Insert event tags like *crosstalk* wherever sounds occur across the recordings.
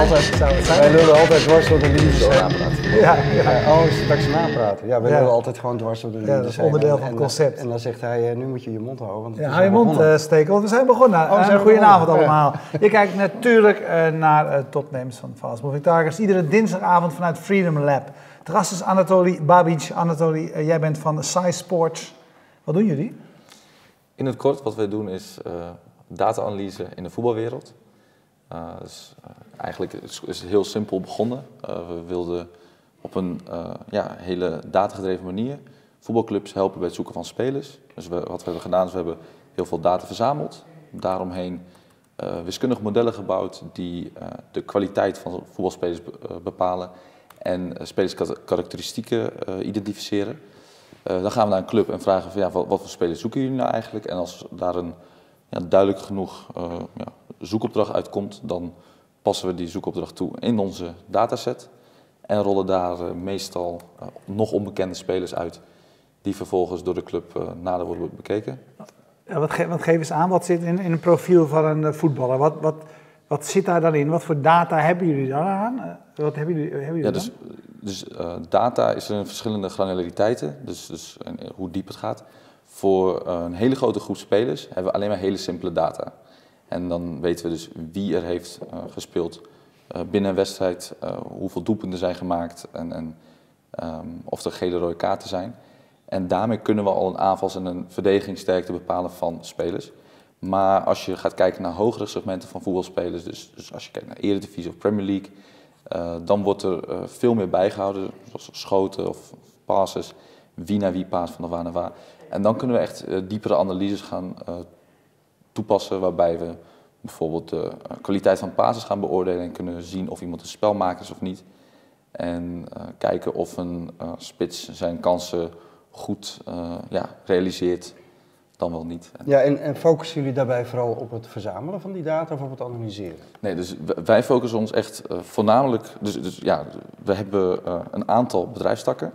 altijd, zijn? Zou het zijn? wij lullen altijd dwars door de napraten. Ja, ja. Oh, straks napraten. Ja, wij Ja. lullen altijd gewoon dwars door de linies. dat is onderdeel En- van het concept. En dan zegt hij, eh, nu moet je je mond houden. Want Ja, hou je mond begonnen. eh, steken, want we zijn begonnen. we zijn Eh, Goedenavond begonnen, ja. allemaal. Je kijkt natuurlijk eh, naar uh, topnames van Fast Moving Targets. Iedere dinsdagavond vanuit Freedom Lab. De gast is Anatoly Babic. Anatoly, jij bent van Size Sports. Wat doen jullie? In het kort, wat wij doen is eh, data-analyse in de voetbalwereld. Dus, eigenlijk is, het heel simpel begonnen. Eh, we wilden op een ja, hele datagedreven manier voetbalclubs helpen bij het zoeken van spelers. Dus wat we hebben gedaan is we hebben heel veel data verzameld. Daaromheen eh, wiskundige modellen gebouwd die de kwaliteit van voetbalspelers be- bepalen en spelerskarakteristieken eh, identificeren. Dan gaan we naar een club en vragen van ja, wat, voor spelers zoeken jullie nou eigenlijk? En als daar een ja, duidelijk genoeg ja, zoekopdracht uitkomt, dan passen we die zoekopdracht toe in onze dataset. En rollen daar eh, meestal eh, nog onbekende spelers uit, die vervolgens door de club eh, nader worden bekeken. Ja, wat, ge wat geef eens aan? Wat zit in, in een profiel van een voetballer? Wat, wat, wat zit daar dan in? Wat voor data hebben jullie dan aan? Wat hebben jullie, hebben jullie Ja, dus dus data is er in verschillende granulariteiten, dus, dus en, hoe diep het gaat. Voor een hele grote groep spelers hebben we alleen maar hele simpele data. En dan weten we dus wie er heeft eh, gespeeld eh, binnen een wedstrijd, eh, hoeveel doelpunten zijn gemaakt en, en ehm, of er gele rode kaarten zijn. En daarmee kunnen we al een aanvals- en een verdedigingssterkte bepalen van spelers. Maar als je gaat kijken naar hogere segmenten van voetbalspelers, dus, dus als je kijkt naar Eredivisie of Premier League, dan wordt er veel meer bijgehouden, zoals schoten of passes, wie naar wie paast, van waar naar waar. En dan kunnen we echt diepere analyses gaan toepassen, waarbij we bijvoorbeeld de eh, kwaliteit van passes gaan beoordelen en kunnen zien of iemand een spelmaker is of niet. En eh, kijken of een eh, spits zijn kansen goed ja, realiseert, dan wel niet. Ja, en, en focussen jullie daarbij vooral op het verzamelen van die data of op het analyseren? Nee, dus wij focussen ons echt voornamelijk. Dus, dus ja, we hebben een aantal bedrijfstakken.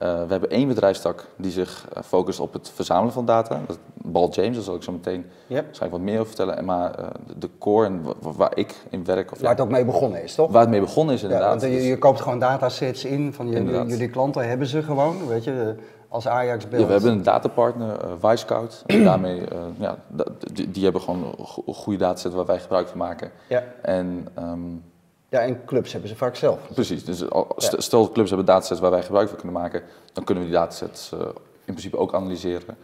Eh, we hebben één bedrijfstak die zich eh, focust op het verzamelen van data. Dat Bal James, daar zal ik zo meteen Ja. waarschijnlijk wat meer over vertellen. En maar eh, de- core en wa- wa- waar ik in werk, of Waar ja, het ook mee begonnen is, toch? waar het mee begonnen is Ja, inderdaad. want je, Dus- je koopt gewoon datasets in van jullie, Inderdaad. jullie klanten, hebben ze gewoon, weet je, als Ajax belt. Ja, we hebben een datapartner, eh Wisecout. En *clears throat* daarmee, ja, die, die hebben gewoon een goede dataset waar wij gebruik van maken. Ja. En ehm, ja, en clubs hebben ze vaak zelf. Precies, dus al- st- Ja. stel clubs hebben datasets waar wij gebruik van kunnen maken, dan kunnen we die datasets eh, in principe ook analyseren.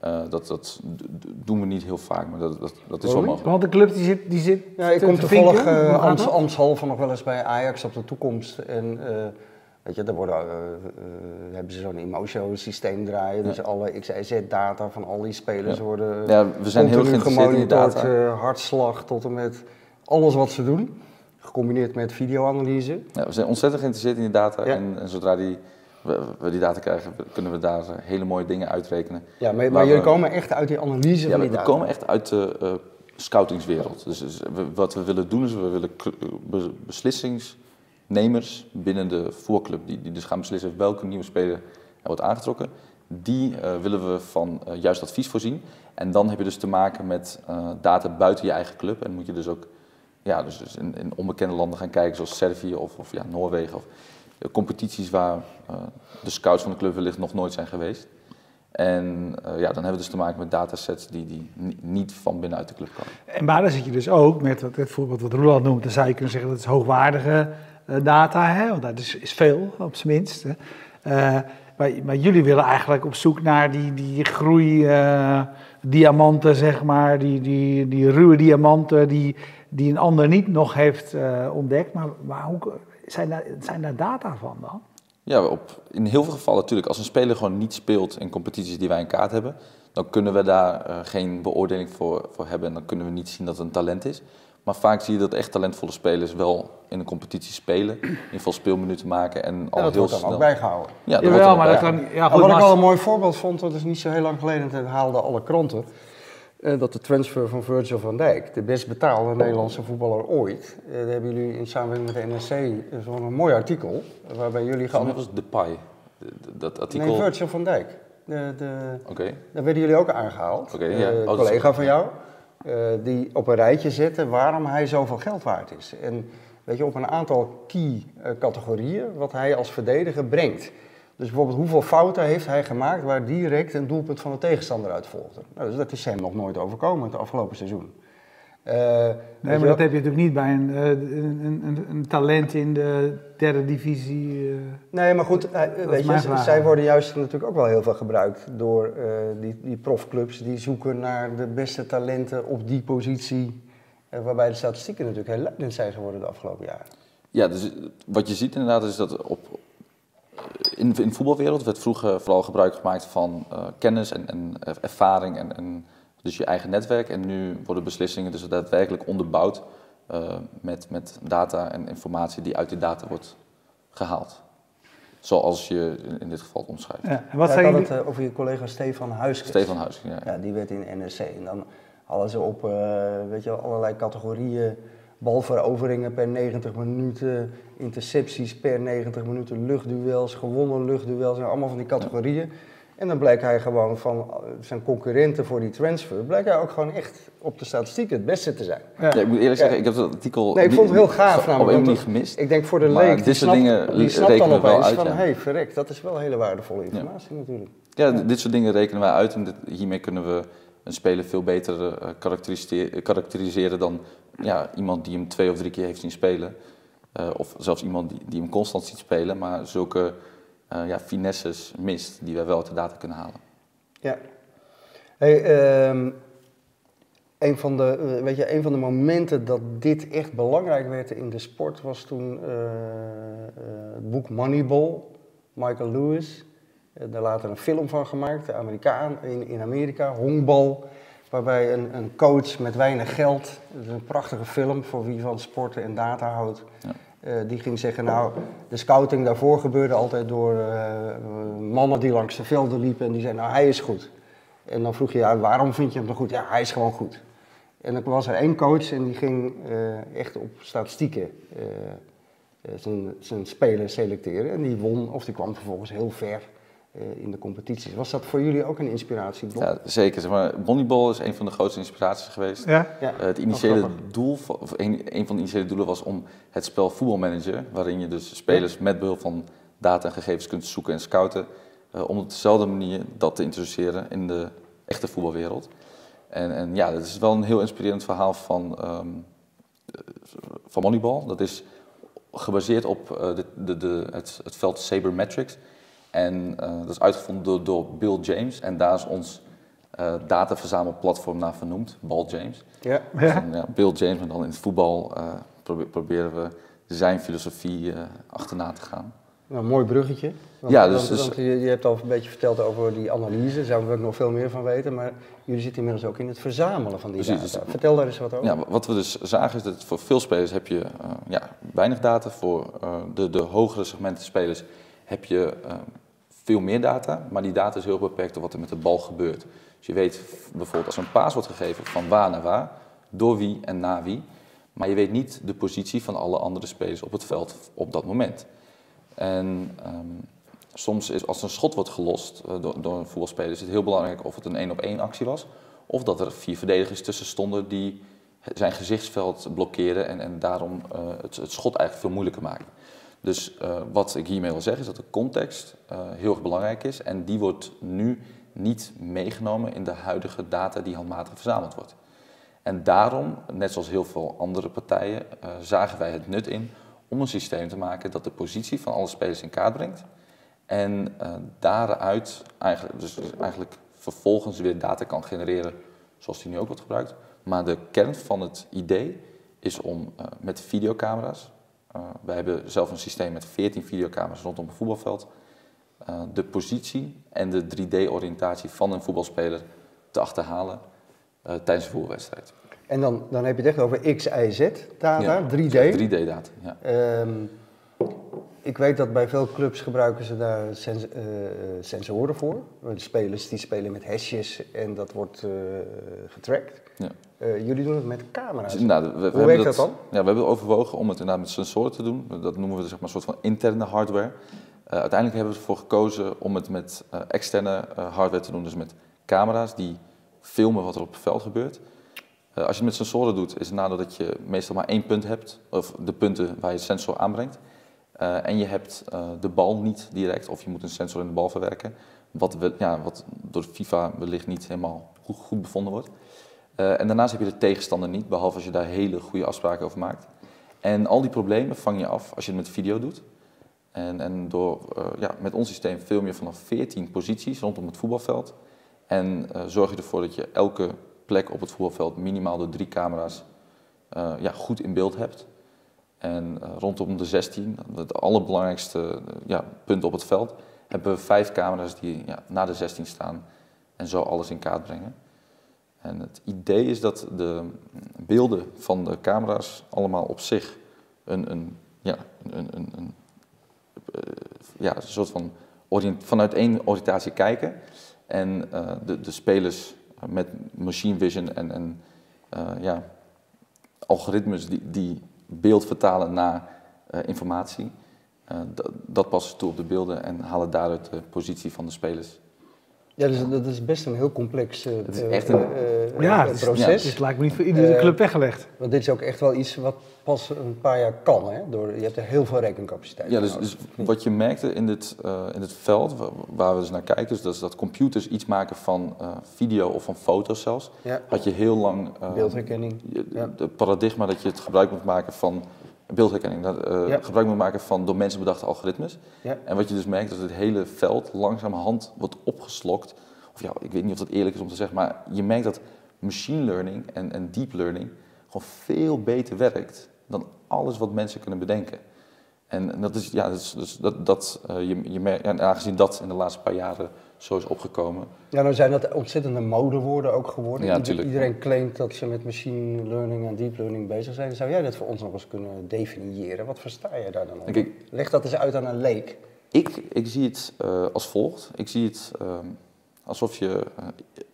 Eh, dat dat doen we niet heel vaak, maar dat, dat, dat is wel mogelijk. Want de club die zit, die zit Ja, ik te- kom te toevallig uh, Amst? Amshalve nog wel eens bij Ajax op de toekomst. En eh, weet je, daar worden, hebben ze zo'n emotion systeem draaien. Dus alle XYZ-data van al die spelers Ja. worden Ja, we zijn heel geïnteresseerd in data. hartslag tot en met alles wat ze doen. Gecombineerd met videoanalyse. Ja, we zijn ontzettend geïnteresseerd in die data Ja. en, en zodra die, we, we die data krijgen, kunnen we daar eh, hele mooie dingen uitrekenen. Ja, maar, jullie we- komen echt uit die analyse Ja, van we, die we data. komen echt uit de eh, scoutingswereld. Dus, dus we- wat we willen doen is, we willen be- beslissingsnemers binnen de voetbalclub, die, die dus gaan beslissen welke nieuwe speler er wordt aangetrokken, die eh, willen we van eh, juist advies voorzien. En dan heb je dus te maken met eh, data buiten je eigen club. En moet je dus ook ja, dus, dus in, in onbekende landen gaan kijken, zoals Servië of, of ja, Noorwegen. Of eh, competities waar eh, de scouts van de club wellicht nog nooit zijn geweest. En eh, ja, dan hebben we dus te maken met datasets die, die ni- niet van binnenuit de club komen. En maar dan zit je dus ook met het voorbeeld wat Roland noemt. Dan zou je kunnen zeggen dat is hoogwaardige data, hè? want dat is, is veel op zijn minst. Hè? Maar, maar jullie willen eigenlijk op zoek naar die, die groei eh, diamanten, zeg maar, die, die, die ruwe diamanten die, die een ander niet nog heeft eh, ontdekt. Maar, maar hoe, zijn, daar, zijn daar data van dan? Ja, op, in heel veel gevallen natuurlijk. Als een speler gewoon niet speelt in competities die wij in kaart hebben, dan kunnen we daar eh, geen beoordeling voor, voor hebben en dan kunnen we niet zien dat het een talent is. Maar vaak zie je dat echt talentvolle spelers wel in een competitie spelen, in veel speelminuten maken en al Ja, dat heel wordt dan snel. ook bijgehouden. Ja, dat Jawel, wordt er maar ook dat kan... Ja, goed, wat ik wel een mooi voorbeeld vond, dat is niet zo heel lang geleden, dat haalden alle kranten. Eh, dat de transfer van Virgil van Dijk, de best betaalde Nederlandse voetballer ooit. eh, daar hebben jullie in samenwerking met de NRC eh, zo'n een mooi artikel. waarbij jullie gaan. was het Depay, de- de- dat artikel. Nee, Virgil van Dijk. De, de, Oké, daar werden jullie ook aangehaald. Oké, Eh, ja. Oh, Een dat is- collega van jou. die op een rijtje zetten waarom hij zoveel geld waard is. En weet je, op een aantal key categorieën wat hij als verdediger brengt. Dus bijvoorbeeld hoeveel fouten heeft hij gemaakt waar direct een doelpunt van de tegenstander uit volgde. Nou, dus dat is hem nog nooit overkomen het afgelopen seizoen. Uh, nee, maar dat heb je natuurlijk niet bij een, een, een, een talent in de derde divisie. Uh, nee, maar goed, uh, weet je, zij worden juist natuurlijk ook wel heel veel gebruikt door die, die profclubs die zoeken naar de beste talenten op die positie. waarbij de statistieken natuurlijk heel leidend zijn geworden de afgelopen jaren. Ja, dus wat je ziet inderdaad is dat op, in, in de voetbalwereld werd vroeger vooral gebruik gemaakt van kennis en, en ervaring en, en dus je eigen netwerk. En nu worden beslissingen dus daadwerkelijk onderbouwd uh, met, met data en informatie die uit die data wordt gehaald. Zoals je in dit geval omschrijft. Ja, en wat ja, het uh, over je collega Stefan Huiskes. Stefan Huiskes, ja. ja. Die werd in NRC. En dan hadden ze op uh, weet je, allerlei categorieën balveroveringen per 90 minuten, intercepties per 90 minuten, luchtduels, gewonnen luchtduels, en allemaal van die categorieën. En dan blijkt hij gewoon van eh, zijn concurrenten voor die transfer, blijkt hij ook gewoon echt op de statistieken het beste te zijn. Ja. ik moet eerlijk zeggen, ik heb dat artikel nee, ik vond het heel gaaf namelijk. niet gemist. Ik denk voor de leek, die snapt, dingen die snapt dan opeens uit, van, hé, hey, verrek, dat is wel hele waardevolle informatie natuurlijk. Ja, dit soort dingen rekenen wij uit en dit, hiermee kunnen we een speler veel beter uh, karakteriseren dan ja, iemand die hem twee of drie keer heeft zien spelen. Uh, of zelfs iemand die, die hem constant ziet spelen, maar zulke uh, ja, finesses mist die wij wel uit de data kunnen halen. Ja. Hey, um, een, van de, eh, weet je, een van de momenten dat dit echt belangrijk werd in de sport was toen het boek Moneyball, Michael Lewis. Daar later een film van gemaakt, de Amerikaan in, in Amerika, Hongbal. Waarbij een, een coach met weinig geld, dat is een prachtige film voor wie van sporten en data houdt. Ja uh, die ging zeggen, nou, de scouting daarvoor gebeurde altijd door uh, mannen die langs de velden liepen en die zeiden, nou, hij is goed. En dan vroeg je, ja, waarom vind je hem dan goed? Ja, hij is gewoon goed. En dan was er één coach en die ging uh, echt op statistieken zijn, zijn spelers selecteren. En die won, of die kwam vervolgens heel ver eh, in de competities. Was dat voor jullie ook een inspiratie? Ja, zeker. Zeg maar, Moneyball is een van de grootste inspiraties geweest. Ja? ja. Uh, het initiële doel, of een, een, van de initiële doelen was om het spel voetbalmanager, waarin je dus spelers met behulp van data en gegevens kunt zoeken en scouten, uh, om op dezelfde manier dat te introduceren in de echte voetbalwereld. En, en ja, dat is wel een heel inspirerend verhaal van, um, van Moneyball. Dat is gebaseerd op de, de, de, het, het veld Sabermetrics. En uh, dat is uitgevonden door, door, Bill James. En daar is ons uh, dataverzamelplatform naar vernoemd, Ball James. Ja. Dus ja, Bill James, maar dan in het voetbal uh, probe proberen we zijn filosofie achterna te gaan. Nou, een mooi bruggetje. Want, ja, dus, want, dus, je, je, hebt al een beetje verteld over die analyse, daar zouden we ook nog veel meer van weten. Maar jullie zitten inmiddels ook in het verzamelen van die precies, data. Dus- Vertel daar eens wat over. Ja, wat we dus zagen is dat voor veel spelers heb je ja, weinig data. Voor de, de hogere segmenten spelers heb je veel meer data, maar die data is heel beperkt door wat er met de bal gebeurt. Dus je weet bijvoorbeeld als een paas wordt gegeven van waar naar waar, door wie en na wie, maar je weet niet de positie van alle andere spelers op het veld op dat moment. En um, soms is als een schot wordt gelost uh, door, door, een voetbalspeler, is het heel belangrijk of het een één op één actie was, of dat er vier verdedigers tussen stonden die zijn gezichtsveld blokkeerden en, en daarom uh, het, het schot eigenlijk veel moeilijker maken. Dus uh, wat ik hiermee wil zeggen is dat de context uh, heel erg belangrijk is en die wordt nu niet meegenomen in de huidige data die handmatig verzameld wordt. En daarom, net zoals heel veel andere partijen, uh, zagen wij het nut in om een systeem te maken dat de positie van alle spelers in kaart brengt en daaruit eigenlijk, dus eigenlijk vervolgens weer data kan genereren zoals die nu ook wordt gebruikt. Maar de kern van het idee is om met videocamera's, wij hebben zelf een systeem met 14 videocamera's rondom een voetbalveld. Uh, de positie en de 3D-oriëntatie van een voetbalspeler te achterhalen uh, tijdens een voetbalwedstrijd. En dan, dan heb je het echt over X, Y, Z data, ja, 3D? 3D-data, ja. Um, ik weet dat bij veel clubs gebruiken ze daar sens uh, sensoren voor. De spelers die spelen met hashjes en dat wordt uh, getrackt. Ja. Uh, jullie doen het met camera's. Nou, we, we Hoe werkt dat, dan? Ja, we hebben overwogen om het inderdaad met sensoren te doen. Dat noemen we zeg maar, een soort van interne hardware. uiteindelijk hebben we ervoor gekozen om het met externe hardware te doen. Dus met camera's die filmen wat er op het veld gebeurt. Eh, als je het met sensoren doet, is het nadeel dat je meestal maar één punt hebt, of de punten waar je sensor aanbrengt. Eh, en je hebt eh, de bal niet direct, of je moet een sensor in de bal verwerken, wat, we, ja, wat door FIFA wellicht niet helemaal goed, bevonden wordt. en daarnaast heb je de tegenstander niet, behalve als je daar hele goede afspraken over maakt. En al die problemen vang je af als je het met video doet. En, en door, ja, met ons systeem film je vanaf 14 posities rondom het voetbalveld. En zorg je ervoor dat je elke plek op het voetbalveld minimaal door drie camera's ja, goed in beeld hebt. En uh, rondom de 16, het allerbelangrijkste uh, ja, punt op het veld, hebben we vijf camera's die ja, na de 16 staan en zo alles in kaart brengen. En het idee is dat de beelden van de camera's allemaal op zich een, een, ja, een, een, een ja, een soort van vanuit één oriëntatie kijken. En de, de spelers met machine vision en, ja, algoritmes die, die beeld vertalen naar uh, informatie. Uh, dat passen toe op de beelden en halen daaruit de positie van de spelers. Ja, dus dat is best een heel complex uh, is echt een, uh, ja, het is, proces. Ja, het lijkt me niet voor iedere uh, club weggelegd. Want dit is ook echt wel iets wat pas een paar jaar kan. Hè? Door, je hebt er heel veel rekencapaciteit. Ja, dus, dus wat je merkte in dit, in dit veld, waar we dus naar kijken, is dat, dat computers iets maken van video of van foto's zelfs. Ja. Had je heel lang... Beeldherkenning. Ja. Het paradigma dat je het gebruik moet maken van beeldherkenning, dat, ja. gebruik moet maken van door mensen bedachte algoritmes. Ja. En wat je dus merkt, is dat het hele veld langzamerhand wordt opgeslokt. Of ja, ik weet niet of dat eerlijk is om te zeggen, maar je merkt dat machine learning en, en deep learning gewoon veel beter werkt dan alles wat mensen kunnen bedenken. En dat is, ja, dat, is, dus dat, dat uh, je, je merkt, en aangezien dat in de laatste paar jaren zo is opgekomen. Ja, nou zijn dat ontzettende modewoorden ook geworden. Ja, Iedereen claimt dat ze met machine learning en deep learning bezig zijn. Zou jij dat voor ons nog eens kunnen definiëren? Wat versta je daar dan onder? Leg dat eens uit aan een leek. Ik, ik zie het uh, als volgt. Ik zie het uh, alsof je uh,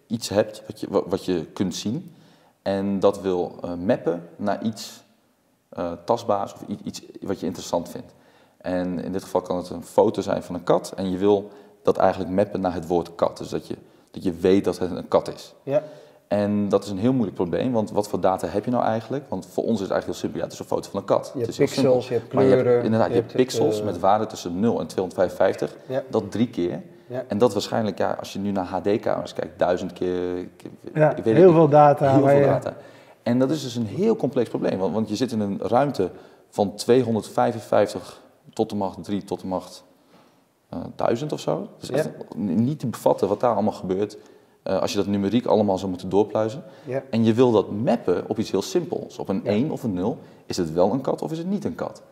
iets hebt wat je, wat je kunt zien. En dat wil mappen naar iets tastbaars of iets wat je interessant vindt. En in dit geval kan het een foto zijn van een kat. En je wil dat eigenlijk mappen naar het woord kat. Dus dat je, dat je weet dat het een kat is. Ja. En dat is een heel moeilijk probleem, want wat voor data heb je nou eigenlijk? Want voor ons is het eigenlijk heel simpel. Ja, het is een foto van een kat. Je hebt pixels, je hebt kleuren. je hebt, inderdaad, je, hebt, pixels uh, met waarden tussen 0 en 255. Ja. Dat drie keer. Ja. En dat waarschijnlijk, ja, als je nu naar HD-kamers kijkt, duizend keer... Ja, weet heel veel data. Heel veel data. En dat is dus een heel complex probleem, want, want je zit in een ruimte van 255 tot de macht 3 tot de macht duizend of zo. Dus ja. niet te bevatten wat daar allemaal gebeurt. Uh, als je dat numeriek allemaal zou moeten doorpluizen. Ja. En je wil dat mappen op iets heel simpels. Op een ja. 1 of een 0. Is het wel een kat of is het niet een kat?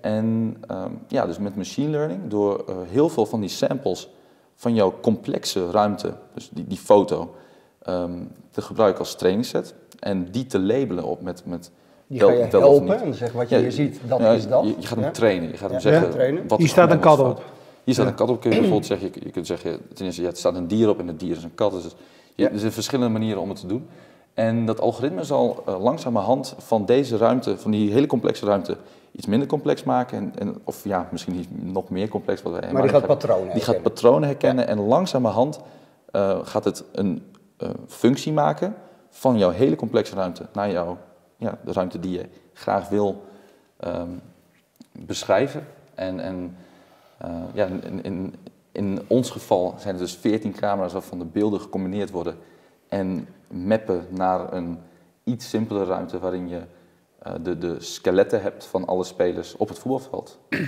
En um, ja, dus met machine learning, door uh, heel veel van die samples van jouw complexe ruimte, dus die, die foto, um, te gebruiken als trainingsset. En die te labelen op met, met die ga je helpen en zeggen wat je hier ziet, dat is dat. Je, je gaat hem trainen. Je gaat hem zeggen, wat Hier staat een kat op. Hier staat een kat op, kun je bijvoorbeeld zeggen, je, kunt zeggen, ten eerste, ja, het staat een dier op en het dier is een kat. Dus je, er zijn verschillende manieren om het te doen. En dat algoritme zal uh, langzamerhand van deze ruimte, van die hele complexe ruimte, iets minder complex maken. En, en of ja, misschien nog meer complex. Wat wij, maar, die gaat patronen Die gaat patronen herkennen en langzamerhand uh, gaat het een uh, functie maken van jouw hele complexe ruimte naar jouw, ja, de ruimte die je graag wil um, beschrijven. En, en ja, in, in, in, ons geval zijn er dus 14 camera's waarvan de beelden gecombineerd worden en mappen naar een iets simpele ruimte waarin je uh, de, de skeletten hebt van alle spelers op het voetbalveld. *clears throat*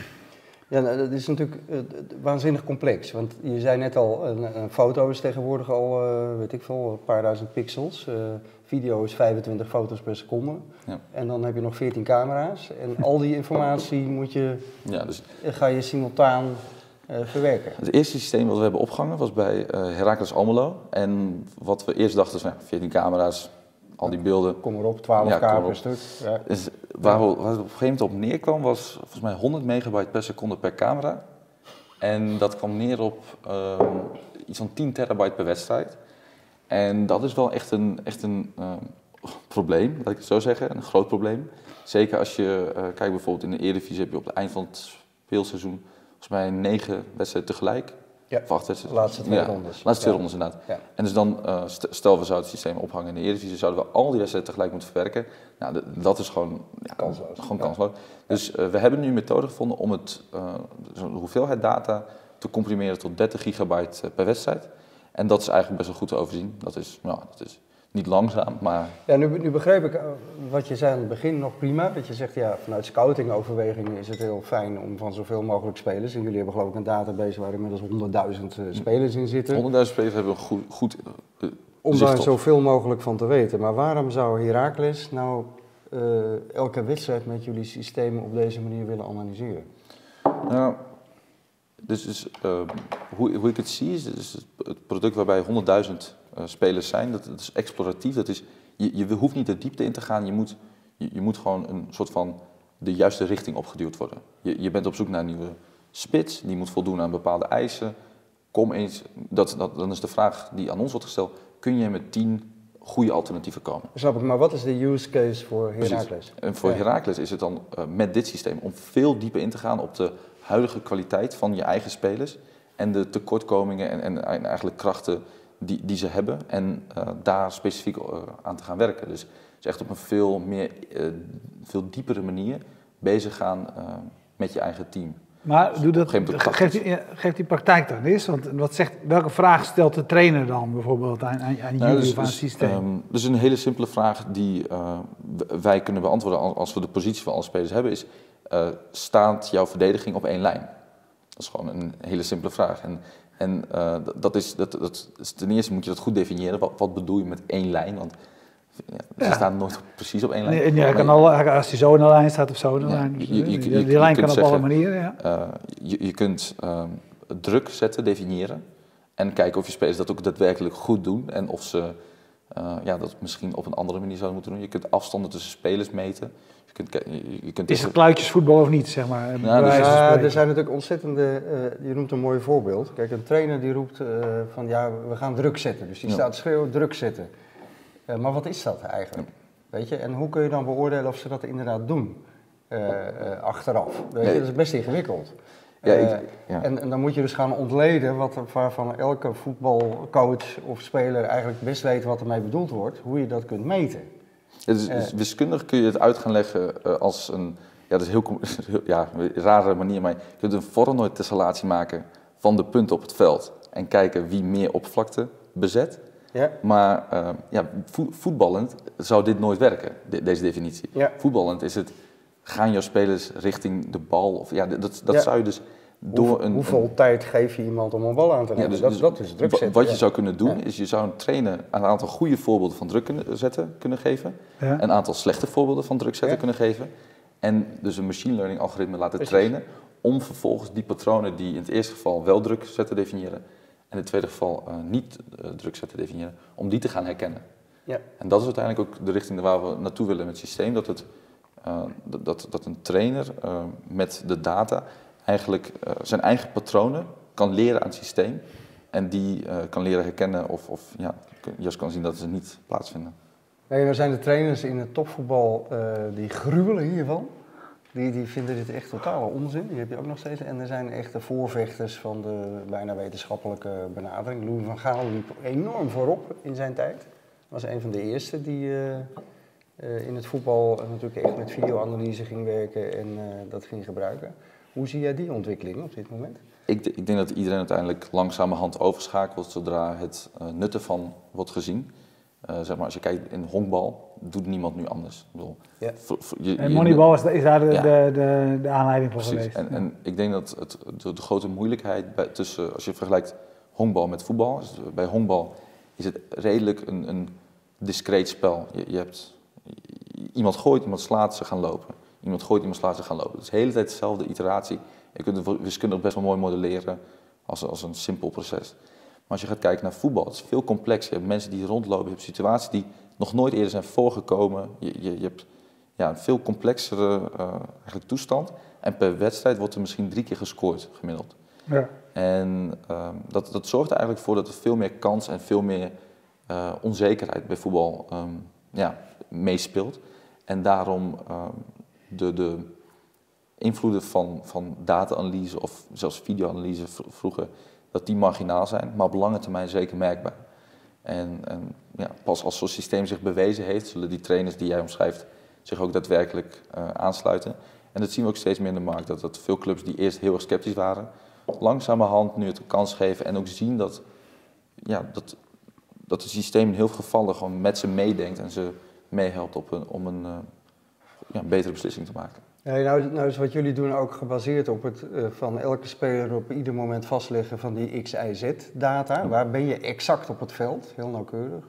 Ja, nou, dat is natuurlijk uh, waanzinnig complex. Want je zei net al, een, foto is tegenwoordig al, weet ik veel, een paar duizend pixels. Video is 25 foto's per seconde. Ja. En dan heb je nog 14 camera's. En al die informatie moet je, ja, dus, ga je simultaan verwerken. Het eerste systeem wat we hebben opgehangen was bij Heracles Almelo. En wat we eerst dachten, nou, 14 camera's, al die beelden. Kom erop, 12 ja, per stuk. Ja. Dus waar, we, waar op een gegeven moment op neerkwam was volgens mij 100 megabyte per seconde per camera. En dat kwam neer op um, iets van 10 terabyte per wedstrijd. En dat is wel echt een, echt een um, probleem, laat ik het zo zeggen, een groot probleem. Zeker als je uh, kijkt bijvoorbeeld in de Eredivisie heb je op het eind van het speelseizoen volgens mij negen wedstrijden tegelijk. Ja, Of acht wedstrijden. laatste twee Ja, rondes. Laatste twee Ja. rondes inderdaad. Ja. En dus dan, eh, st- stel we zouden het systeem ophangen in de Eredivisie, zouden we al die wedstrijden tegelijk moeten verwerken. Nou, dat is gewoon ja, Kansloos. Gewoon kansloos. Dus eh, we hebben nu een methode gevonden om het, zo'n hoeveelheid data te comprimeren tot 30 gigabyte per wedstrijd. En dat is eigenlijk best wel goed te overzien. Dat is, nou, dat is niet langzaam, maar Ja, nu, nu begreep ik eh, wat je zei aan het begin nog prima. Dat je zegt, ja, vanuit scoutingoverwegingen is het heel fijn om van zoveel mogelijk spelers. En jullie hebben geloof ik een database waar inmiddels 100.000 eh, spelers in zitten. 100.000 spelers hebben een goed, goed eh, Om daar zoveel mogelijk van te weten. Maar waarom zou Heracles nou elke wedstrijd met jullie systemen op deze manier willen analyseren? Nou, dus, dus hoe, hoe ik het zie is, is het- product waarbij 100.000 eh, spelers zijn, dat, dat is exploratief. Dat is, je, je hoeft niet de diepte in te gaan, je moet, je, je moet gewoon een soort van de juiste richting opgeduwd worden. Je, je bent op zoek naar een nieuwe spits, die moet voldoen aan bepaalde eisen. Kom eens, dat, dat, dan is de vraag die aan ons wordt gesteld, kun je met 10 goede alternatieven komen? Snap ik, maar wat is de use case voor Heracles? En voor Ja. Heracles is het dan eh, met dit systeem om veel dieper in te gaan op de huidige kwaliteit van je eigen spelers en de tekortkomingen en, en, en eigenlijk krachten die, die ze hebben en eh, daar specifiek eh, aan te gaan werken. Dus, dus echt op een veel, meer, eh, veel diepere manier bezig gaan met je eigen team. Maar doe dat, geeft, die, geeft die praktijk dan eens? Want wat zegt, welke vraag stelt de trainer dan bijvoorbeeld aan, aan, aan Nou, jullie dus, of aan het dus, systeem? ehm, dus een hele simpele vraag die wij kunnen beantwoorden als, als we de positie van alle spelers hebben, is: eh, staat jouw verdediging op één lijn? Dat is gewoon een hele simpele vraag. En, en eh, dat- is, dat, dat, ten eerste moet je dat goed definiëren. Wat, wat bedoel je met één lijn? Want ja, ze Ja. staan nooit precies op één lijn. Nee, ja, kan al, als hij zo in de lijn staat of zo in de Ja, lijn. je- Dus, je- eh, je- die, je- die je lijn kan op alle manieren, ja. Je, je kunt ehm, druk zetten, definiëren. En kijken of je spelers dat ook daadwerkelijk goed doen. En of ze eh, ja, dat misschien op een andere manier zouden moeten doen. Je kunt afstanden tussen spelers meten. Je kunt, je, je kunt Is het kluitjesvoetbal of niet, zeg maar? bij dus- Ja, spreken? er zijn natuurlijk ontzettende, eh, je noemt een mooi voorbeeld. Kijk, een trainer die roept eh, van ja, we gaan druk zetten. Dus die Ja. staat schreeuwen, druk zetten. Eh, maar wat is dat eigenlijk? Weet je, en hoe kun je dan beoordelen of ze dat inderdaad doen? eh, eh, achteraf. Weet je, Nee. dat is best ingewikkeld. Ja, ik- Eh, ja. en, en dan moet je dus gaan ontleden wat, waarvan elke voetbalcoach of speler eigenlijk best weet wat ermee bedoeld wordt, hoe je dat kunt meten. Het is, Eh. dus wiskundig kun je het uit gaan leggen eh, als een, ja, dat is heel, *laughs* ja, een rare manier, maar je kunt een vormnoordtessallatie maken van de punten op het veld en kijken wie meer oppervlakte bezet. Ja? Maar ja, vo- voetballend zou dit nooit werken, de- deze definitie. Ja. Voetballend is het, gaan jouw spelers richting de bal? Of, ja, dat, dat Ja. zou je dus door Hoe- een... hoeveel een- tijd geef je iemand om een bal aan te ja, nemen? dus- dat, dus dat is druk zetten. Wat je ja. zou kunnen doen, Ja. is je zou een trainer een aantal goede voorbeelden van druk kunnen zetten, kunnen geven. Ja. Een aantal slechte voorbeelden van druk zetten Ja. kunnen geven. En dus een machine learning algoritme laten Precies. trainen. Om vervolgens die patronen die in het eerste geval wel druk zetten definiëren. En in het tweede geval eh, niet eh, druk zetten definiëren. Om die te gaan herkennen. Ja. En dat is uiteindelijk ook de richting waar we naartoe willen met het systeem. Dat, het, dat- dat, dat een trainer eh, met de data eigenlijk eh, zijn eigen patronen kan leren aan het systeem. En die eh, kan leren herkennen of, of ja, juist kan zien dat ze niet plaatsvinden. Nee, nou zijn de trainers in het topvoetbal, eh, die gruwelen hiervan. Die, die vinden dit echt totale onzin, die heb je ook nog steeds. En er zijn echt de voorvechters van de bijna wetenschappelijke benadering. Louis van Gaal liep enorm voorop in zijn tijd. Was een van de eerste die eh, eh, in het voetbal natuurlijk echt met videoanalyse ging werken en eh, dat ging gebruiken. Hoe zie jij die ontwikkeling op dit moment? Ik, ik denk dat iedereen uiteindelijk langzamerhand overschakelt zodra het eh, nut ervan wordt gezien. Eh, zeg maar, als je kijkt in honkbal, doet niemand nu anders. Ik bedoel, Ja. voor- voor- je- En je- Moneyball is, is daar de, Ja. de, de, de aanleiding voor Precies. geweest. En, en ik denk dat het, de, de grote moeilijkheid bij, tussen, als je vergelijkt honkbal met voetbal, is bij honkbal is het redelijk een, een discreet spel. Je, je hebt, iemand gooit, iemand slaat, ze gaan lopen. Iemand gooit, iemand slaat, ze gaan lopen. Het is de hele tijd dezelfde iteratie. Je kunt het wiskundig best wel mooi modelleren als, als een simpel proces. Maar als je gaat kijken naar voetbal, het is veel complexer. Je hebt mensen die rondlopen, je hebt situaties die nog nooit eerder zijn voorgekomen. Je, je, je hebt ja, een veel complexere eh, eigenlijk toestand. En per wedstrijd wordt er misschien drie keer gescoord, gemiddeld. Ja. En ehm, dat, dat zorgt er eigenlijk voor dat er veel meer kans en veel meer eh, onzekerheid bij voetbal ehm, ja, meespeelt. En daarom ehm, de, de invloeden van, van data-analyse of zelfs videoanalyse vroeger dat die marginaal zijn, maar op lange termijn zeker merkbaar. En, en ja, pas als zo'n systeem zich bewezen heeft, zullen die trainers die jij omschrijft zich ook daadwerkelijk uh, aansluiten. En dat zien we ook steeds meer in de markt, dat, dat veel clubs die eerst heel erg sceptisch waren, langzamerhand nu het een kans geven en ook zien dat, ja, dat, dat het systeem in heel veel gevallen gewoon met ze meedenkt en ze meehelpt op een, om een, uh, ja, betere beslissing te maken. Ja, nou, nou is wat jullie doen ook gebaseerd op het uh, van elke speler op ieder moment vastleggen van die X, Y, Z data. Waar ben je exact op het veld? Heel nauwkeurig.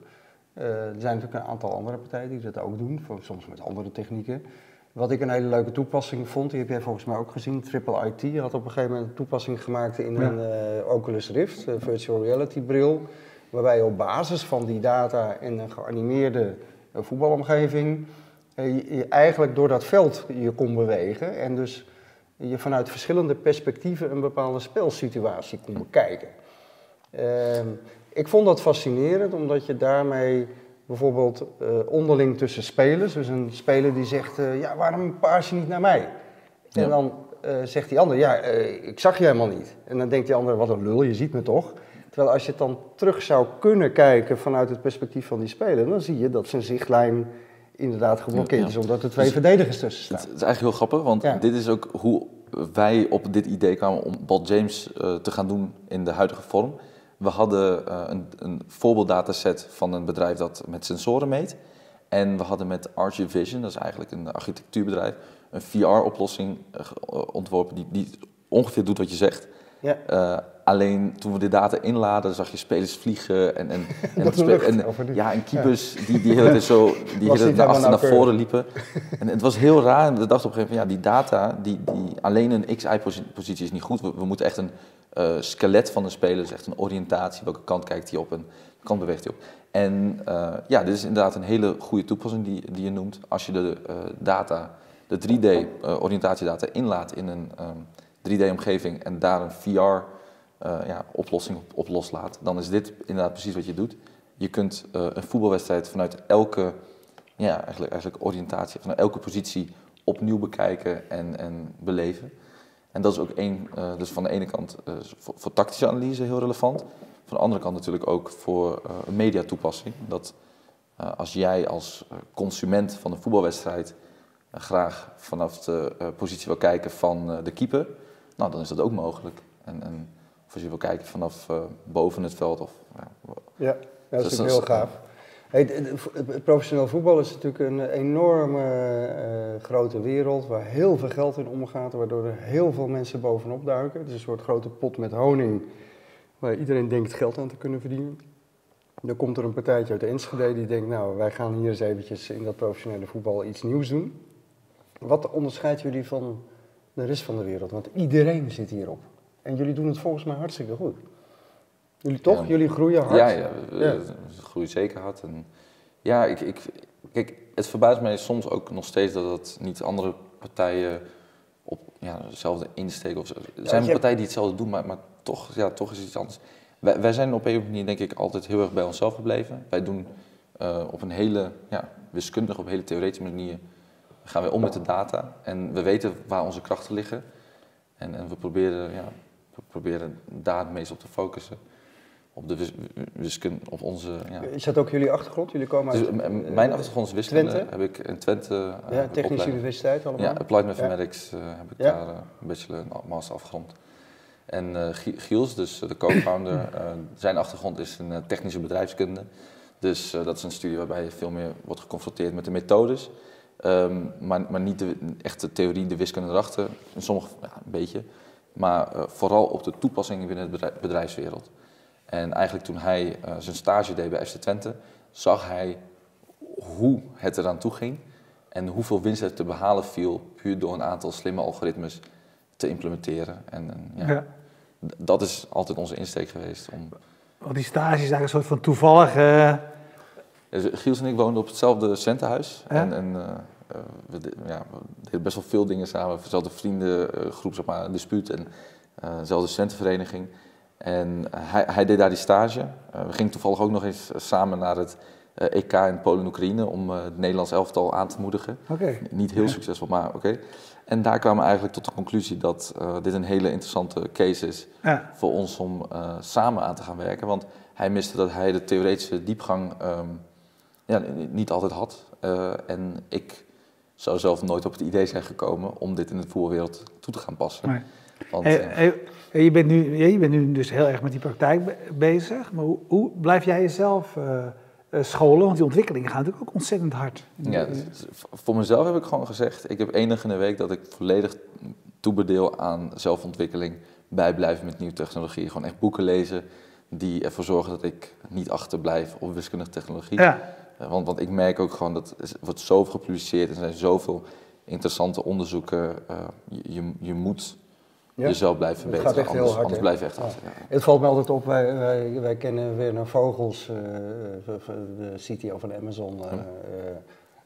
Uh, er zijn natuurlijk een aantal andere partijen die dat ook doen, soms met andere technieken. Wat ik een hele leuke toepassing vond, die heb jij volgens mij ook gezien, Triple IT had op een gegeven moment een toepassing gemaakt in een uh, Oculus Rift, een virtual reality bril, waarbij je op basis van die data in een geanimeerde voetbalomgeving je eigenlijk door dat veld je kon bewegen en dus je vanuit verschillende perspectieven een bepaalde spelsituatie kon bekijken. Uh, ik vond dat fascinerend, omdat je daarmee bijvoorbeeld uh, onderling tussen spelers, dus een speler die zegt, uh, ja, waarom paas je niet naar mij? Ja. En dan zegt die ander, ja, ik zag je helemaal niet. En dan denkt die ander, wat een lul, je ziet me toch? Terwijl als je het dan terug zou kunnen kijken vanuit het perspectief van die speler, dan zie je dat zijn zichtlijn inderdaad geblokkeerd ja, ja. is, omdat er twee dus, verdedigers tussen staan. Het is eigenlijk heel grappig, want ja. dit is ook hoe wij op dit idee kwamen om Ball James uh, te gaan doen in de huidige vorm. We hadden uh, een, een voorbeelddataset van een bedrijf dat met sensoren meet. En we hadden met RG Vision, dat is eigenlijk een architectuurbedrijf, een VR-oplossing uh, ontworpen die, die ongeveer doet wat je zegt. Ja. Uh, alleen toen we de data inladen, zag je spelers vliegen en, en, *laughs* en, spe en ja, en keepers ja. die, die heel zo *laughs* die heel naar achter naar voren liepen. *laughs* En het was heel raar. En we dachten op een gegeven moment, ja, die data, die, die, alleen een XI-positie is niet goed. We, we moeten echt een uh, skelet van een speler, dus echt een oriëntatie. Welke kant kijkt hij op en kant beweegt hij op. En uh, ja, dit is inderdaad een hele goede toepassing die, die je noemt. Als je de uh, data, de 3D-oriëntatiedata inlaat in een um, 3D-omgeving en daar een VR-oplossing uh, ja, op, op, loslaat, dan is dit inderdaad precies wat je doet. Je kunt uh, een voetbalwedstrijd vanuit elke, ja, eigenlijk, eigenlijk oriëntatie, vanuit elke positie opnieuw bekijken en, en beleven. En dat is ook één, uh, dus van de ene kant voor, voor, tactische analyse heel relevant. Van de andere kant natuurlijk ook voor een mediatoepassing. Dat als jij als consument van een voetbalwedstrijd graag vanaf de positie wil kijken van de keeper, nou, dan is dat ook mogelijk. En, en als je wil kijken vanaf uh, boven het veld. Of, ja, ja, dat is dus heel gaaf. Hey, professioneel voetbal is natuurlijk een enorme uh, grote wereld waar heel veel geld in omgaat, waardoor er heel veel mensen bovenop duiken. Het is een soort grote pot met honing waar iedereen denkt geld aan te kunnen verdienen. Dan komt er een partijtje uit Enschede die denkt, nou wij gaan hier eens eventjes in dat professionele voetbal iets nieuws doen. Wat onderscheidt jullie van de rest van de wereld. Want iedereen zit hierop. En jullie doen het volgens mij hartstikke goed. Jullie toch? Ja. Jullie groeien hard. Ja, ja, groeien zeker hard. En ja, ik, ik, kijk, het verbaast mij soms ook nog steeds dat het niet andere partijen op ja, dezelfde insteek of zo. Er zijn ja, partijen die hetzelfde doen, maar, maar toch, ja, toch is het iets anders. Wij, wij zijn op een of andere manier denk ik altijd heel erg bij onszelf gebleven. Wij doen uh, op een hele ja, wiskundige, op een hele theoretische manier gaan we om met de data en we weten waar onze krachten liggen. En, en we, proberen, ja, proberen daar het meest op te focussen. Op de wiskunde, op onze... Ja. Is dat ook jullie achtergrond? Jullie komen uit... Dus, mijn achtergrond is wiskunde. Twente? Heb ik in Twente... Uh, ja, Technische Universiteit allemaal? Ja, Applied Mathematics ja. uh, heb ik ja. daar een bachelor en master afgerond. En Giels, dus de co-founder, *clears throat* zijn achtergrond is een technische bedrijfskunde. Dus dat is een studie waarbij je veel meer wordt geconfronteerd met de methodes. Um, maar, maar niet de echte theorie, de wiskunde erachter. In sommige, ja, een beetje. Maar uh, vooral op de toepassingen binnen de bedrijfswereld. En eigenlijk toen hij uh, zijn stage deed bij FC Twente, zag hij hoe het eraan toe ging. En hoeveel winst er te behalen viel, puur door een aantal slimme algoritmes te implementeren. En, en ja, ja. dat is altijd onze insteek geweest. Om... Want die stage is eigenlijk een soort van toevallig... Giels en ik woonden op hetzelfde centenhuis. Ja? En, en uh, we, ja, we, deden best wel veel dingen samen. Dezelfde vriendengroep, zeg maar, een dispuut en uh, dezelfde centenvereniging. En hij, hij, deed daar die stage. Uh, we gingen toevallig ook nog eens samen naar het eh, EK in Polen en Oekraïne om eh, het Nederlands elftal aan te moedigen. Oké. Niet heel succesvol, maar oké. En daar kwamen we eigenlijk tot de conclusie dat eh, dit een hele interessante case is Ja. voor ons om eh, samen aan te gaan werken. Want hij miste dat hij de theoretische diepgang ehm, ja, niet altijd had. Eh, en ik zou zelf nooit op het idee zijn gekomen om dit in de voetbalwereld toe te gaan passen. Nee. Want, Hey, eh, hey, je, bent nu, je bent nu dus heel erg met die praktijk be- bezig. Maar hoe, hoe blijf jij jezelf eh, eh, scholen? Want die ontwikkelingen gaan natuurlijk ook ontzettend hard. Ja, dus v- voor mezelf heb ik gewoon gezegd, ik heb één dag in de week dat ik volledig toebedeel aan zelfontwikkeling, bijblijven met nieuwe technologie. Gewoon echt boeken lezen die ervoor zorgen dat ik niet achterblijf op wiskundige technologie. Ja, Want, want ik merk ook gewoon dat er wordt zoveel gepubliceerd, er zijn zoveel interessante onderzoeken. eh, je, je, moet Ja. jezelf blijven Het verbeteren, gaat echt heel anders, hard, anders blijf je echt. Ja. Het valt me altijd op, wij, wij, wij kennen Werner Vogels, eh, v- de CTO van Amazon, eh, eh,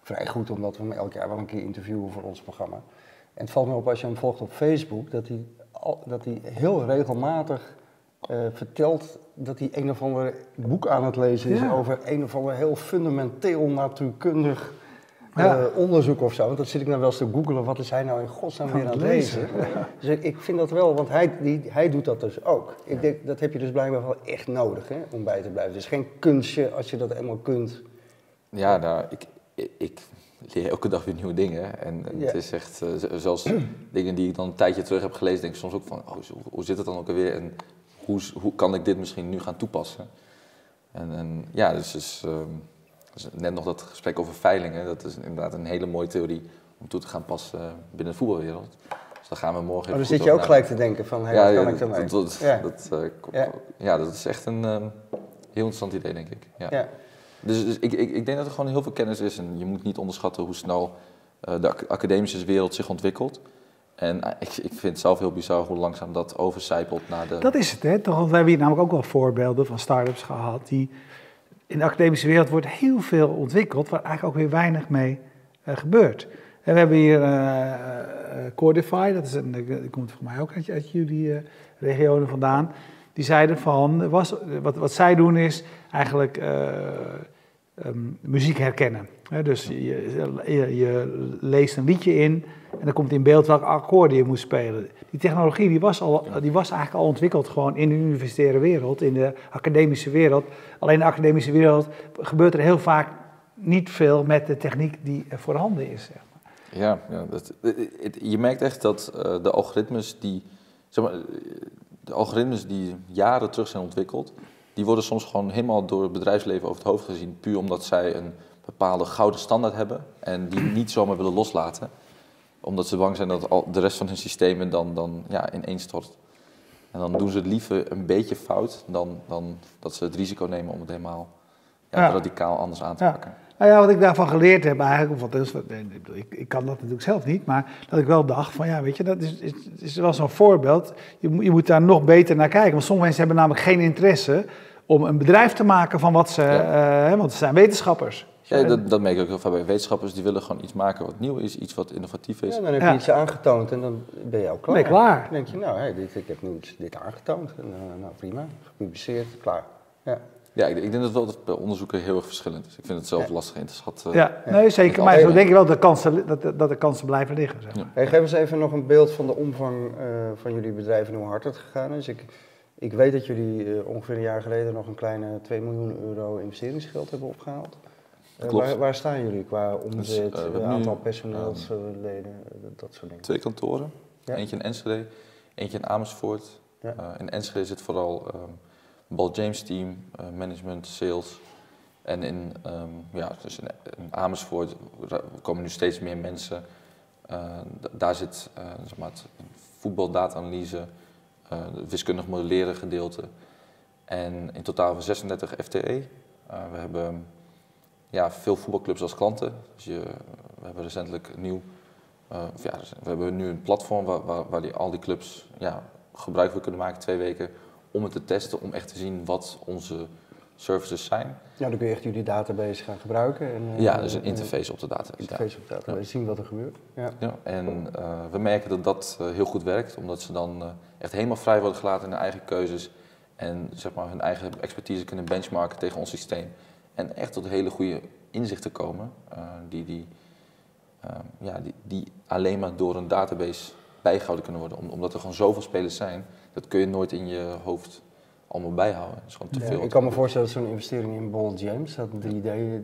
vrij goed, omdat we hem elk jaar wel een keer interviewen voor ons programma. En het valt me op als je hem volgt op Facebook, dat hij, dat hij heel regelmatig eh, vertelt dat hij een of ander boek aan het lezen is Ja. over een of ander heel fundamenteel natuurkundig Ja. eh, onderzoek of zo. Want dat zit ik nou wel eens te googelen, wat is hij nou in godsnaam Aan weer aan het lezen? Dus ik, ik vind dat wel, want hij, die, hij doet dat dus ook. Ik denk, dat heb je dus blijkbaar wel echt nodig hè, om bij te blijven. Het is geen kunstje als je dat eenmaal kunt. Ja, nou, ik, ik, ik leer elke dag weer nieuwe dingen. En, en Ja. het is echt, z- zelfs dingen die ik dan een tijdje terug heb gelezen, denk ik soms ook van, oh, hoe zit het dan ook alweer? En hoe, hoe kan ik dit misschien nu gaan toepassen? En, en ja, dus, dus, ehm, dus net nog dat gesprek over veilingen, dat is inderdaad een hele mooie theorie om toe te gaan passen binnen de voetbalwereld. Dus daar gaan we morgen Maar even dan goed zit je ook gelijk te denken van, hé, ja, wat ja, kan ik ermee? dat, dat, Ja. dat, eh, Ja. ja, dat is echt een ehm, heel interessant idee, denk ik. Ja. Dus, dus ik, ik, ik denk dat er gewoon heel veel kennis is en je moet niet onderschatten hoe snel eh, de ac- academische wereld zich ontwikkelt. En eh, ik, ik vind het zelf heel bizar hoe langzaam dat overcijpelt naar de... dat is het. Hè? Toch, want we hebben hier namelijk ook wel voorbeelden van start-ups gehad. Die, in de academische wereld wordt heel veel ontwikkeld, waar eigenlijk ook weer weinig mee eh, gebeurt. En we hebben hier eh, Cordify, dat is een, die komt voor mij ook uit, uit jullie eh, regionen vandaan. Die zeiden van, was, wat, wat zij doen is eigenlijk eh, ehm, muziek herkennen. Dus je, je, je leest een liedje in en dan komt in beeld welke akkoorden je moet spelen. Die technologie die was, al, die was eigenlijk al ontwikkeld gewoon in de universitaire wereld, in de academische wereld. Alleen in de academische wereld gebeurt er heel vaak niet veel met de techniek die er voorhanden is. Zeg maar. Ja, ja dat, je merkt echt dat eh, de algoritmes die... Zeg maar, de algoritmes die jaren terug zijn ontwikkeld, die worden soms gewoon helemaal door het bedrijfsleven over het hoofd gezien, puur omdat zij een bepaalde gouden standaard hebben en die niet zomaar willen loslaten, omdat ze bang zijn dat al de rest van hun systemen dan, dan ja, ineenstort. En dan doen ze het liever een beetje fout dan, dan dat ze het risico nemen om het helemaal ja, Ja. radicaal anders aan te Ja. pakken. Nou ja, wat ik daarvan geleerd heb eigenlijk, of wat is, wat- ik, ik, ik kan dat natuurlijk zelf niet, maar dat ik wel dacht van ja, weet je, dat is, is, is wel zo'n voorbeeld. Je, je moet daar nog beter naar kijken, want sommige mensen hebben namelijk geen interesse om een bedrijf te maken van wat ze, Ja. eh, want ze zijn wetenschappers. Ja, dat, dat merk ik ook heel vaak bij wetenschappers. Die willen gewoon iets maken wat nieuw is, iets wat innovatief is. Ja, dan heb je Ja. iets aangetoond en dan ben je al klaar. Ben je klaar. Dan denk je, nou, hey, dit, ik heb nu iets- dit aangetoond. En, eh, nou, prima, gepubliceerd, klaar. Ja. Ja, ik, ik denk dat wel dat bij onderzoeken heel erg verschillend is. Ik vind het zelf Ja. lastig in te schatten. Ja, nee, zeker. Maar zo denk ik wel dat de kansen, dat, dat de kansen blijven liggen. Zeg maar. Hey, geef eens even nog een beeld van de omvang eh, van jullie bedrijf en hoe hard het gegaan is. Ik, ik weet dat jullie eh, ongeveer een jaar geleden nog een kleine 2 miljoen euro investeringsgeld hebben opgehaald. Eh, Klopt. waar, waar staan jullie qua omzet, hebben eh, nu, aantal personeelsleden, eh, dat, soort dingen? Twee kantoren. Ja. Eentje in Enschede, eentje in Amersfoort. Ja. In Enschede zit vooral een Bal James team, management, sales. En in, ehm, ja, dus in, in Amersfoort komen nu steeds meer mensen. Daar zit zeg maar voetbaldata-analyse, het wiskundig modelleren gedeelte. En in totaal van 36 FTE. Eh, we hebben ja, veel voetbalclubs als klanten. Dus je, we hebben recentelijk nieuw eh, ja, we hebben nu een platform waar, waar, waar die, al die clubs ja, gebruik van kunnen maken, twee weken, om het te testen, om echt te zien wat onze services zijn. Nou, dan kun je echt jullie database gaan gebruiken. En, eh, ja, dus een eh, interface op de database. ja. interface op de database, zien wat er gebeurt. Ja. Ja, en eh, we merken dat dat eh, heel goed werkt, omdat ze dan eh, echt helemaal vrij worden gelaten in hun eigen keuzes en zeg maar, hun eigen expertise kunnen benchmarken tegen ons systeem. En echt tot hele goede inzichten komen, eh, die, die, eh, ja, die, die alleen maar door een database bijgehouden kunnen worden. Om- omdat er gewoon zoveel spelers zijn, dat kun je nooit in je hoofd allemaal bijhouden. Dat is gewoon te Ja, veel. ik kan me voorstellen dat zo'n investering in Ball James, dat 3D eh, eh,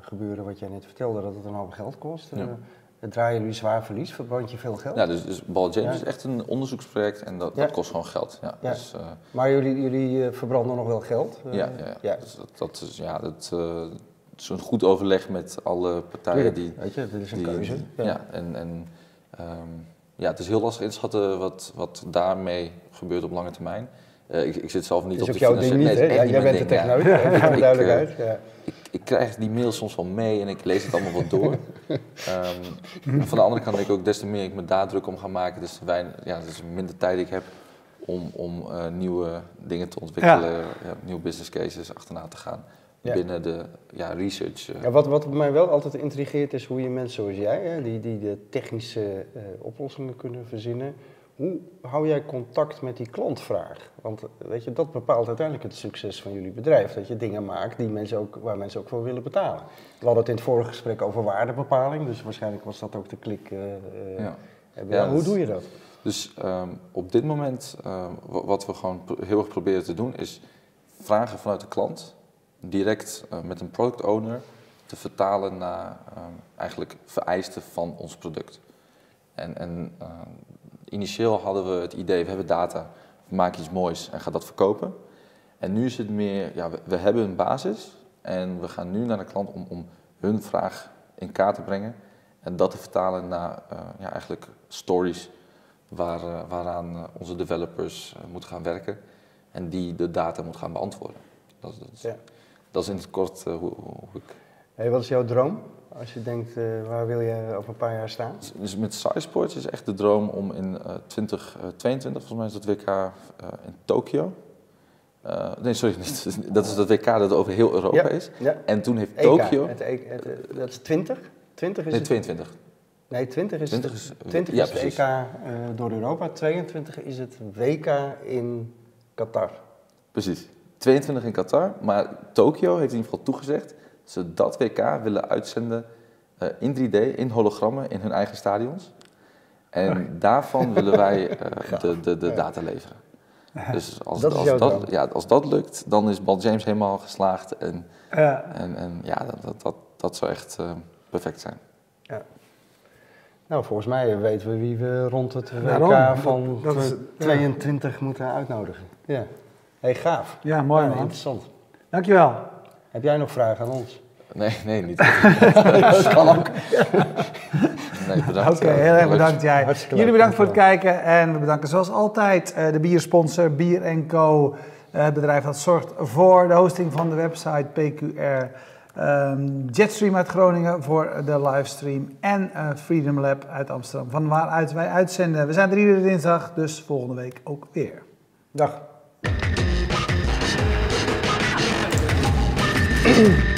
gebeuren wat jij net vertelde, dat het een hoop geld kost. Ja. Eh, draaien jullie zwaar verlies? Verbrand je veel geld? Ja, dus, dus Ball James Ja. is echt een onderzoeksproject en dat, dat kost gewoon geld. Ja. Dus, Maar jullie, jullie verbranden nog wel geld? Ja, ja. Dus dat, dat is, ja, dat, een goed overleg met alle partijen die, weet je, dit is een die- keuze. Ja, en, en ehm, ja, het is heel lastig inschatten wat, wat daarmee gebeurt op lange termijn. Eh, ik, ik zit zelf niet op de financiële- niet, nee, Ja, jij bent de mijn ding, ja. *laughs* duidelijkheid. eh, ja. Ik, ik krijg die mails soms wel mee en ik lees het allemaal wat door. *laughs* Ehm, van de andere kant denk ik ook, des te meer ik me daar druk om ga maken, des te weinig, ja, te minder tijd ik heb om, om eh, nieuwe dingen te ontwikkelen, ja, nieuwe business cases achterna te gaan. Binnen de ja, research. eh. Ja, wat, wat mij wel altijd intrigeert is hoe je mensen zoals jij, hè, die, die de technische eh, oplossingen kunnen verzinnen, hoe hou jij contact met die klantvraag? Want weet je, dat bepaalt uiteindelijk het succes van jullie bedrijf. Dat je dingen maakt die mensen ook, waar mensen ook voor willen betalen. We hadden het in het vorige gesprek over waardebepaling, dus waarschijnlijk was dat ook de klik. eh, eh, Ja. Ja, hoe dat- doe je dat? Dus ehm, op dit moment, ehm, wa- wat we gewoon heel erg proberen te doen, is vragen vanuit de klant direct eh, met een product owner te vertalen naar ehm, eigenlijk vereisten van ons product. En, en initieel hadden we het idee, we hebben data, we maken iets moois en gaan dat verkopen. En nu is het meer, ja, we, we hebben een basis en we gaan nu naar de klant om, om hun vraag in kaart te brengen en dat te vertalen naar eh, ja, eigenlijk stories waar, eh, waaraan eh, onze developers moeten gaan werken en die de data moeten gaan beantwoorden. Dat, is- dat, is, Ja. dat is in het kort hoe, hoe ik. Hey, wat is jouw droom? Als je denkt, eh, waar wil je over een paar jaar staan? Dus met SciSports is echt de droom om in eh 2022, volgens mij is dat WK eh, in Tokio. Eh, nee, sorry, niet. *laughs* dat is dat WK dat over heel Europa Ja, is. Ja. En toen heeft EK, Tokio. Eh, dat is 20? 20 is Nee, het? 22. Nee, 20 is, 20 het, is- 20 ja, is het EK eh, door Europa, 22 is het WK in Qatar. Precies. 22 in Qatar, maar Tokio heeft in ieder geval toegezegd ze dat WK willen uitzenden eh, in 3D, in hologrammen, in hun eigen stadions. En daarvan willen wij eh, *laughs* de, de, de data leveren. Dus als Dat als, dat, ja, als dat lukt, dan is Bal James helemaal geslaagd. En, Ja. en, en ja, dat, dat, dat, dat zou echt eh, perfect zijn. Nou, volgens mij weten we wie we rond het WK Daarom, van dat- dat is- 22 moeten uitnodigen. Ja. hey, gaaf. Ja, mooi Ja, man. Interessant. Dankjewel. Heb jij nog vragen aan ons? Nee, nee, niet. *laughs* dat kan ook. Nee, bedankt. Oké, Eh, heel erg bedankt jij. Hartstikke Jullie bedankt voor het kijken en we bedanken zoals altijd eh, de biersponsor Bier Co. eh, Het bedrijf dat zorgt voor de hosting van de website PQR. ehm, Jetstream uit Groningen voor de livestream en eh, Freedom Lab uit Amsterdam. Van waaruit wij uitzenden. We zijn er iedere dinsdag, dus volgende week ook weer. Dag. Mm-hmm. *clears throat*